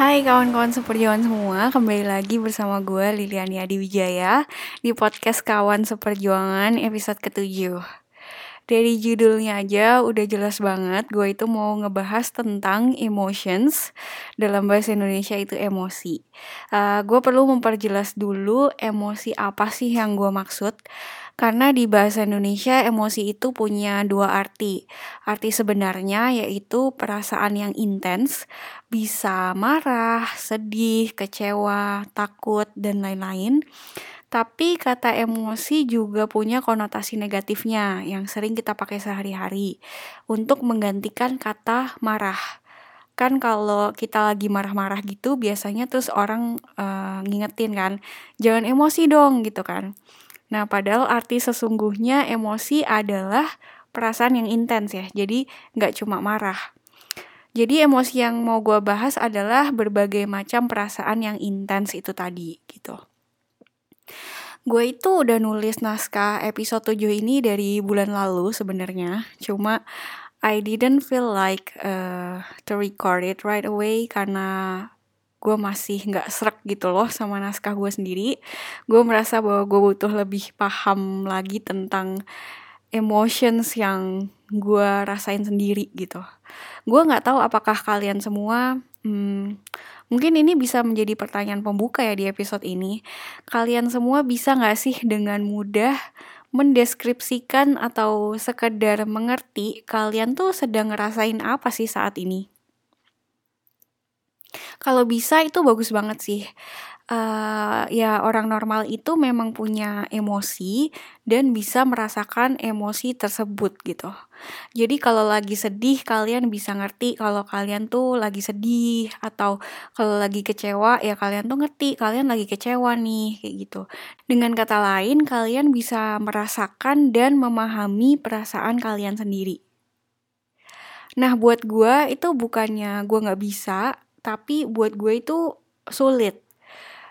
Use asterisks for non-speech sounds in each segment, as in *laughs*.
Hai kawan-kawan seperjuangan semua, kembali lagi bersama gue Liliani Adi Wijaya di podcast Kawan Seperjuangan episode ketujuh. Dari judulnya aja udah jelas banget gue itu mau ngebahas tentang emotions dalam bahasa Indonesia itu emosi. Uh, gue perlu memperjelas dulu emosi apa sih yang gue maksud. Karena di bahasa Indonesia emosi itu punya dua arti. Arti sebenarnya yaitu perasaan yang intens, bisa marah, sedih, kecewa, takut, dan lain-lain. Tapi kata emosi juga punya konotasi negatifnya yang sering kita pakai sehari-hari untuk menggantikan kata marah. Kan kalau kita lagi marah-marah gitu biasanya terus orang uh, ngingetin kan, jangan emosi dong gitu kan. Nah, padahal arti sesungguhnya emosi adalah perasaan yang intens ya. Jadi nggak cuma marah. Jadi emosi yang mau gue bahas adalah berbagai macam perasaan yang intens itu tadi gitu. Gue itu udah nulis naskah episode 7 ini dari bulan lalu sebenarnya. Cuma I didn't feel like uh, to record it right away karena gue masih nggak serak gitu loh sama naskah gue sendiri gue merasa bahwa gue butuh lebih paham lagi tentang emotions yang gue rasain sendiri gitu. Gue nggak tahu apakah kalian semua hmm, mungkin ini bisa menjadi pertanyaan pembuka ya di episode ini. Kalian semua bisa nggak sih dengan mudah mendeskripsikan atau sekedar mengerti kalian tuh sedang ngerasain apa sih saat ini? Kalau bisa itu bagus banget sih. Uh, ya orang normal itu memang punya emosi dan bisa merasakan emosi tersebut gitu. Jadi kalau lagi sedih kalian bisa ngerti kalau kalian tuh lagi sedih atau kalau lagi kecewa ya kalian tuh ngerti kalian lagi kecewa nih kayak gitu. Dengan kata lain kalian bisa merasakan dan memahami perasaan kalian sendiri. Nah buat gue itu bukannya gue nggak bisa tapi buat gue itu sulit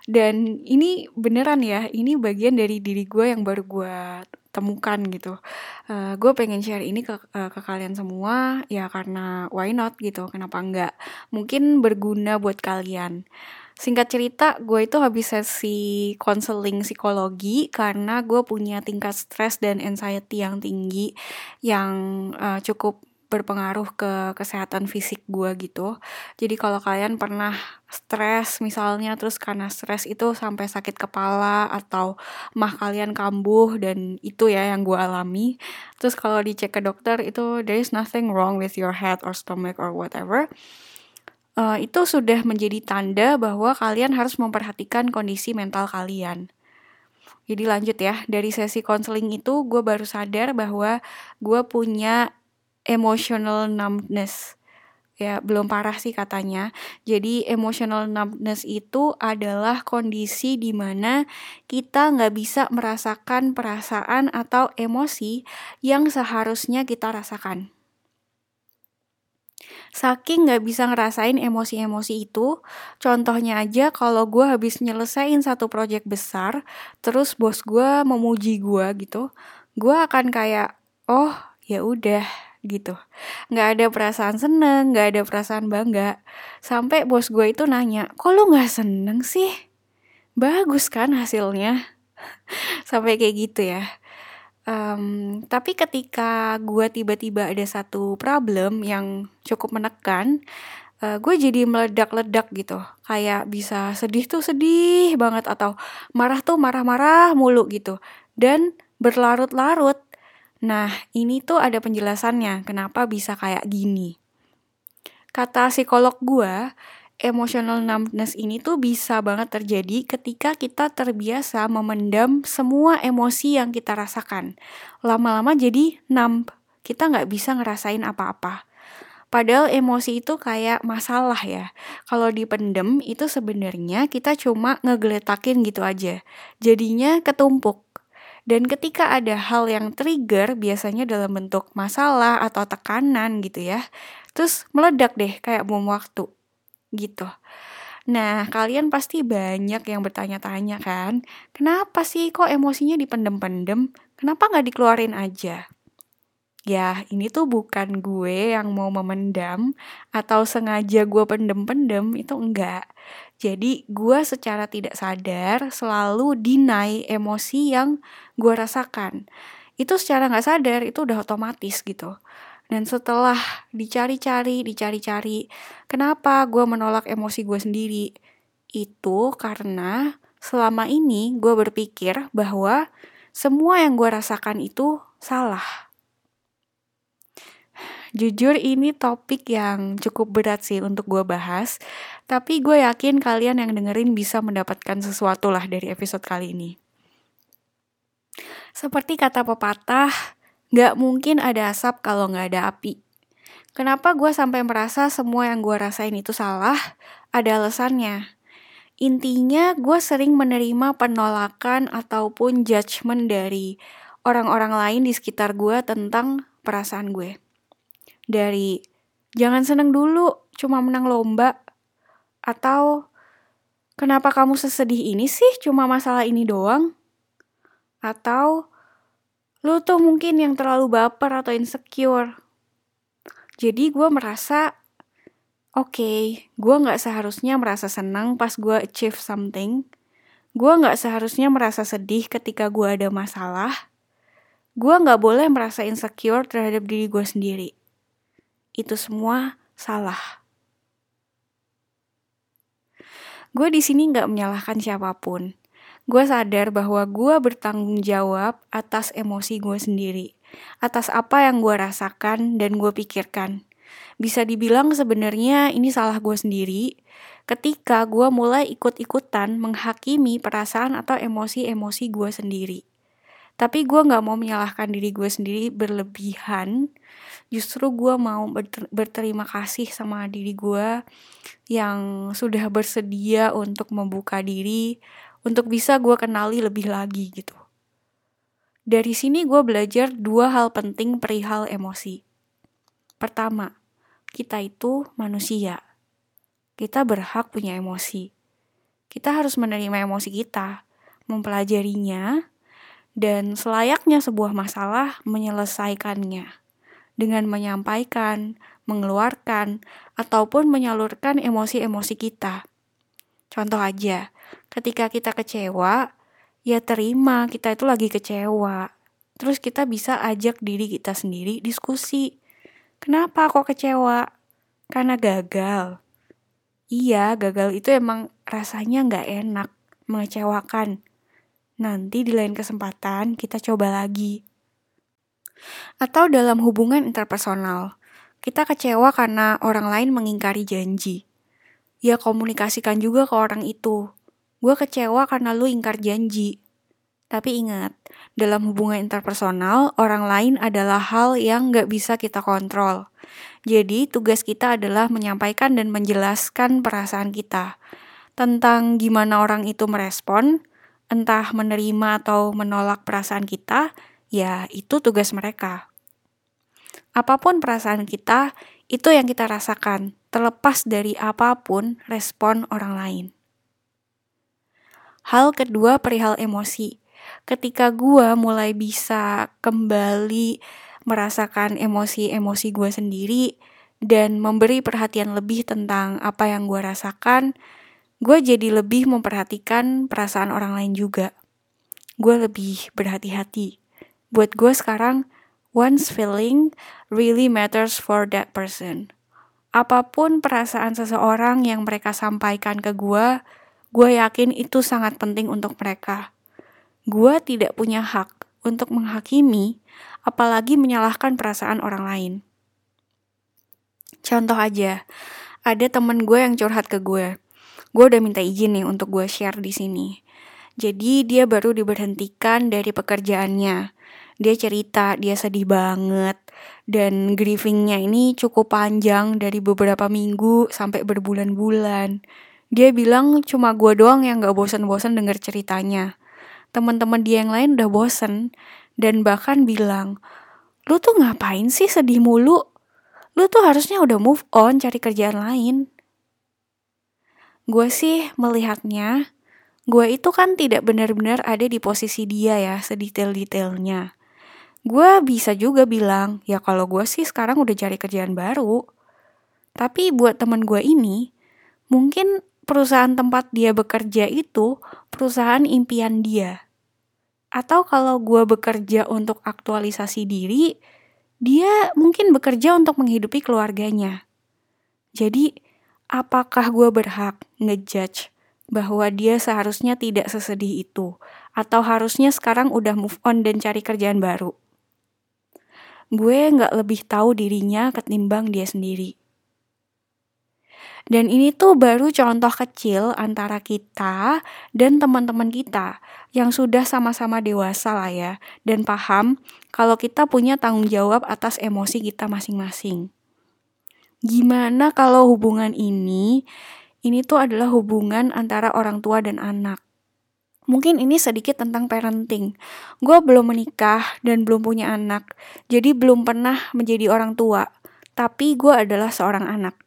dan ini beneran ya ini bagian dari diri gue yang baru gue temukan gitu. Uh, gue pengen share ini ke uh, ke kalian semua ya karena why not gitu kenapa enggak? Mungkin berguna buat kalian. Singkat cerita, gue itu habis sesi konseling psikologi karena gue punya tingkat stres dan anxiety yang tinggi yang uh, cukup berpengaruh ke kesehatan fisik gue gitu. Jadi kalau kalian pernah stres misalnya terus karena stres itu sampai sakit kepala atau mah kalian kambuh dan itu ya yang gue alami. Terus kalau dicek ke dokter itu there is nothing wrong with your head or stomach or whatever. Uh, itu sudah menjadi tanda bahwa kalian harus memperhatikan kondisi mental kalian. Jadi lanjut ya, dari sesi konseling itu gue baru sadar bahwa gue punya emotional numbness ya belum parah sih katanya. Jadi emotional numbness itu adalah kondisi di mana kita nggak bisa merasakan perasaan atau emosi yang seharusnya kita rasakan. Saking nggak bisa ngerasain emosi-emosi itu, contohnya aja kalau gue habis nyelesain satu project besar, terus bos gue memuji gue gitu, gue akan kayak, oh ya udah gitu. Nggak ada perasaan seneng nggak ada perasaan bangga. Sampai bos gue itu nanya kok lu nggak seneng sih? Bagus kan hasilnya. *laughs* Sampai kayak gitu ya. Um, tapi ketika gue tiba-tiba ada satu problem yang cukup menekan uh, gue jadi meledak-ledak gitu. Kayak bisa sedih tuh sedih banget atau marah tuh marah-marah mulu gitu. Dan berlarut-larut Nah, ini tuh ada penjelasannya kenapa bisa kayak gini. Kata psikolog gue, emotional numbness ini tuh bisa banget terjadi ketika kita terbiasa memendam semua emosi yang kita rasakan. Lama-lama jadi numb, kita nggak bisa ngerasain apa-apa. Padahal emosi itu kayak masalah ya. Kalau dipendem itu sebenarnya kita cuma ngegeletakin gitu aja. Jadinya ketumpuk. Dan ketika ada hal yang trigger, biasanya dalam bentuk masalah atau tekanan gitu ya, terus meledak deh kayak bom waktu gitu. Nah, kalian pasti banyak yang bertanya-tanya kan, kenapa sih kok emosinya dipendem-pendem? Kenapa nggak dikeluarin aja? Ya, ini tuh bukan gue yang mau memendam atau sengaja gue pendem-pendem, itu enggak. Jadi gue secara tidak sadar selalu deny emosi yang gue rasakan. Itu secara nggak sadar, itu udah otomatis gitu. Dan setelah dicari-cari, dicari-cari, kenapa gue menolak emosi gue sendiri? Itu karena selama ini gue berpikir bahwa semua yang gue rasakan itu salah Jujur ini topik yang cukup berat sih untuk gue bahas, tapi gue yakin kalian yang dengerin bisa mendapatkan sesuatu lah dari episode kali ini. Seperti kata pepatah, gak mungkin ada asap kalau gak ada api. Kenapa gue sampai merasa semua yang gue rasain itu salah? Ada alasannya. Intinya gue sering menerima penolakan ataupun judgement dari orang-orang lain di sekitar gue tentang perasaan gue dari jangan seneng dulu, cuma menang lomba. Atau kenapa kamu sesedih ini sih cuma masalah ini doang? Atau lu tuh mungkin yang terlalu baper atau insecure. Jadi gue merasa, oke, okay, gue gak seharusnya merasa senang pas gue achieve something. Gue gak seharusnya merasa sedih ketika gue ada masalah. Gue gak boleh merasa insecure terhadap diri gue sendiri itu semua salah. Gue di sini nggak menyalahkan siapa pun. Gue sadar bahwa gue bertanggung jawab atas emosi gue sendiri, atas apa yang gue rasakan dan gue pikirkan. Bisa dibilang sebenarnya ini salah gue sendiri ketika gue mulai ikut-ikutan menghakimi perasaan atau emosi-emosi gue sendiri. Tapi gue gak mau menyalahkan diri gue sendiri berlebihan. Justru gue mau berterima kasih sama diri gue yang sudah bersedia untuk membuka diri, untuk bisa gue kenali lebih lagi gitu. Dari sini gue belajar dua hal penting perihal emosi. Pertama, kita itu manusia. Kita berhak punya emosi. Kita harus menerima emosi kita, mempelajarinya, dan selayaknya sebuah masalah menyelesaikannya dengan menyampaikan, mengeluarkan, ataupun menyalurkan emosi-emosi kita. Contoh aja, ketika kita kecewa, ya terima kita itu lagi kecewa. Terus kita bisa ajak diri kita sendiri diskusi. Kenapa kok kecewa? Karena gagal. Iya, gagal itu emang rasanya nggak enak, mengecewakan. Nanti di lain kesempatan kita coba lagi. Atau dalam hubungan interpersonal, kita kecewa karena orang lain mengingkari janji. Ya komunikasikan juga ke orang itu. Gue kecewa karena lu ingkar janji. Tapi ingat, dalam hubungan interpersonal, orang lain adalah hal yang gak bisa kita kontrol. Jadi, tugas kita adalah menyampaikan dan menjelaskan perasaan kita tentang gimana orang itu merespon, entah menerima atau menolak perasaan kita, ya itu tugas mereka. Apa pun perasaan kita, itu yang kita rasakan, terlepas dari apa pun respon orang lain. Hal kedua perihal emosi. Ketika gue mulai bisa kembali merasakan emosi-emosi gue sendiri dan memberi perhatian lebih tentang apa yang gue rasakan, gue jadi lebih memperhatikan perasaan orang lain juga. Gue lebih berhati-hati. Buat gue sekarang, one's feeling really matters for that person. Apa pun perasaan seseorang yang mereka sampaikan ke gue, gue yakin itu sangat penting untuk mereka. Gue tidak punya hak untuk menghakimi, apalagi menyalahkan perasaan orang lain. Contoh aja, ada temen gue yang curhat ke gue gue udah minta izin nih untuk gue share di sini. Jadi dia baru diberhentikan dari pekerjaannya. Dia cerita dia sedih banget dan grievingnya ini cukup panjang dari beberapa minggu sampai berbulan-bulan. Dia bilang cuma gue doang yang gak bosan-bosan denger ceritanya. Teman-teman dia yang lain udah bosen dan bahkan bilang, lu tuh ngapain sih sedih mulu? Lu tuh harusnya udah move on cari kerjaan lain. Gue sih melihatnya, gue itu kan tidak benar-benar ada di posisi dia ya, sedetail-detailnya. gue bisa juga bilang, ya kalau gue sih sekarang udah cari kerjaan baru. Tapi buat teman gue ini, mungkin perusahaan tempat dia bekerja itu perusahaan impian dia. Atau kalau gue bekerja untuk aktualisasi diri, dia mungkin bekerja untuk menghidupi keluarganya. Jadi, apakah gue berhak ngejudge bahwa dia seharusnya tidak sesedih itu? Atau harusnya sekarang udah move on dan cari kerjaan baru? gue nggak lebih tahu dirinya ketimbang dia sendiri. Dan ini tuh baru contoh kecil antara kita dan teman-teman kita yang sudah sama-sama dewasa lah ya dan paham kalau kita punya tanggung jawab atas emosi kita masing-masing. Gimana kalau hubungan ini ini tuh adalah hubungan antara orang tua dan anak. Mungkin ini sedikit tentang parenting. Gue belum menikah dan belum punya anak, jadi belum pernah menjadi orang tua. Tapi gue adalah seorang anak.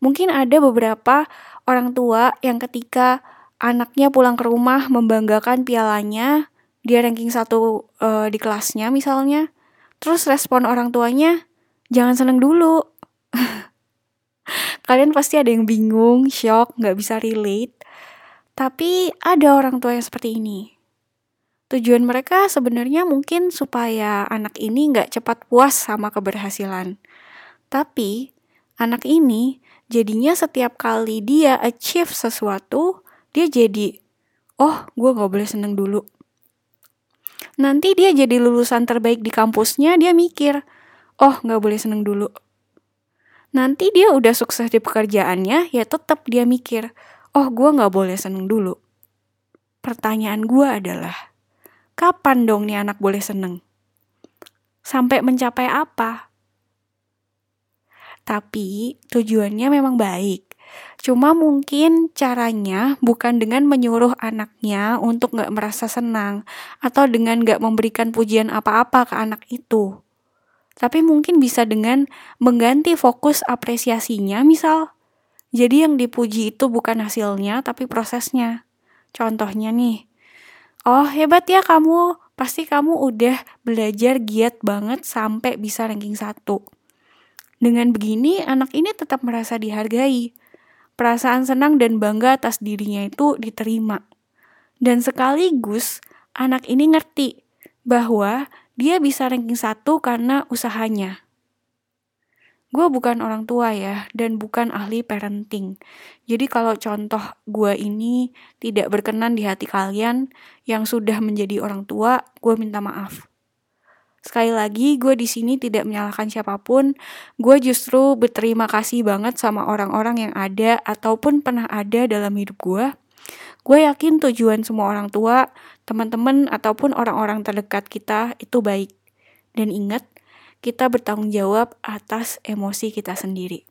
Mungkin ada beberapa orang tua yang ketika anaknya pulang ke rumah membanggakan pialanya, dia ranking satu uh, di kelasnya misalnya, terus respon orang tuanya, jangan seneng dulu. Kalian pasti ada yang bingung, shock, gak bisa relate. Tapi ada orang tua yang seperti ini. Tujuan mereka sebenarnya mungkin supaya anak ini nggak cepat puas sama keberhasilan. Tapi anak ini jadinya setiap kali dia achieve sesuatu, dia jadi, oh gue nggak boleh seneng dulu. Nanti dia jadi lulusan terbaik di kampusnya, dia mikir, oh nggak boleh seneng dulu. Nanti dia udah sukses di pekerjaannya, ya tetap dia mikir, oh gue gak boleh seneng dulu. Pertanyaan gue adalah, kapan dong nih anak boleh seneng? Sampai mencapai apa? Tapi tujuannya memang baik. Cuma mungkin caranya bukan dengan menyuruh anaknya untuk gak merasa senang atau dengan gak memberikan pujian apa-apa ke anak itu. Tapi mungkin bisa dengan mengganti fokus apresiasinya misal jadi yang dipuji itu bukan hasilnya, tapi prosesnya. Contohnya nih, oh hebat ya kamu, pasti kamu udah belajar giat banget sampai bisa ranking satu. Dengan begini, anak ini tetap merasa dihargai. Perasaan senang dan bangga atas dirinya itu diterima. Dan sekaligus, anak ini ngerti bahwa dia bisa ranking satu karena usahanya gue bukan orang tua ya dan bukan ahli parenting. Jadi kalau contoh gue ini tidak berkenan di hati kalian yang sudah menjadi orang tua, gue minta maaf. Sekali lagi, gue di sini tidak menyalahkan siapa pun. Gue justru berterima kasih banget sama orang-orang yang ada ataupun pernah ada dalam hidup gue. Gue yakin tujuan semua orang tua, teman-teman, ataupun orang-orang terdekat kita itu baik. Dan ingat, kita bertanggung jawab atas emosi kita sendiri.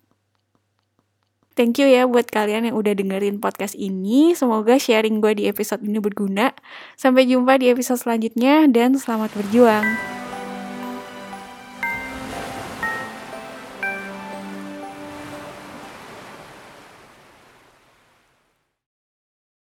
Thank you ya buat kalian yang udah dengerin podcast ini. Semoga sharing gue di episode ini berguna. Sampai jumpa di episode selanjutnya dan selamat berjuang.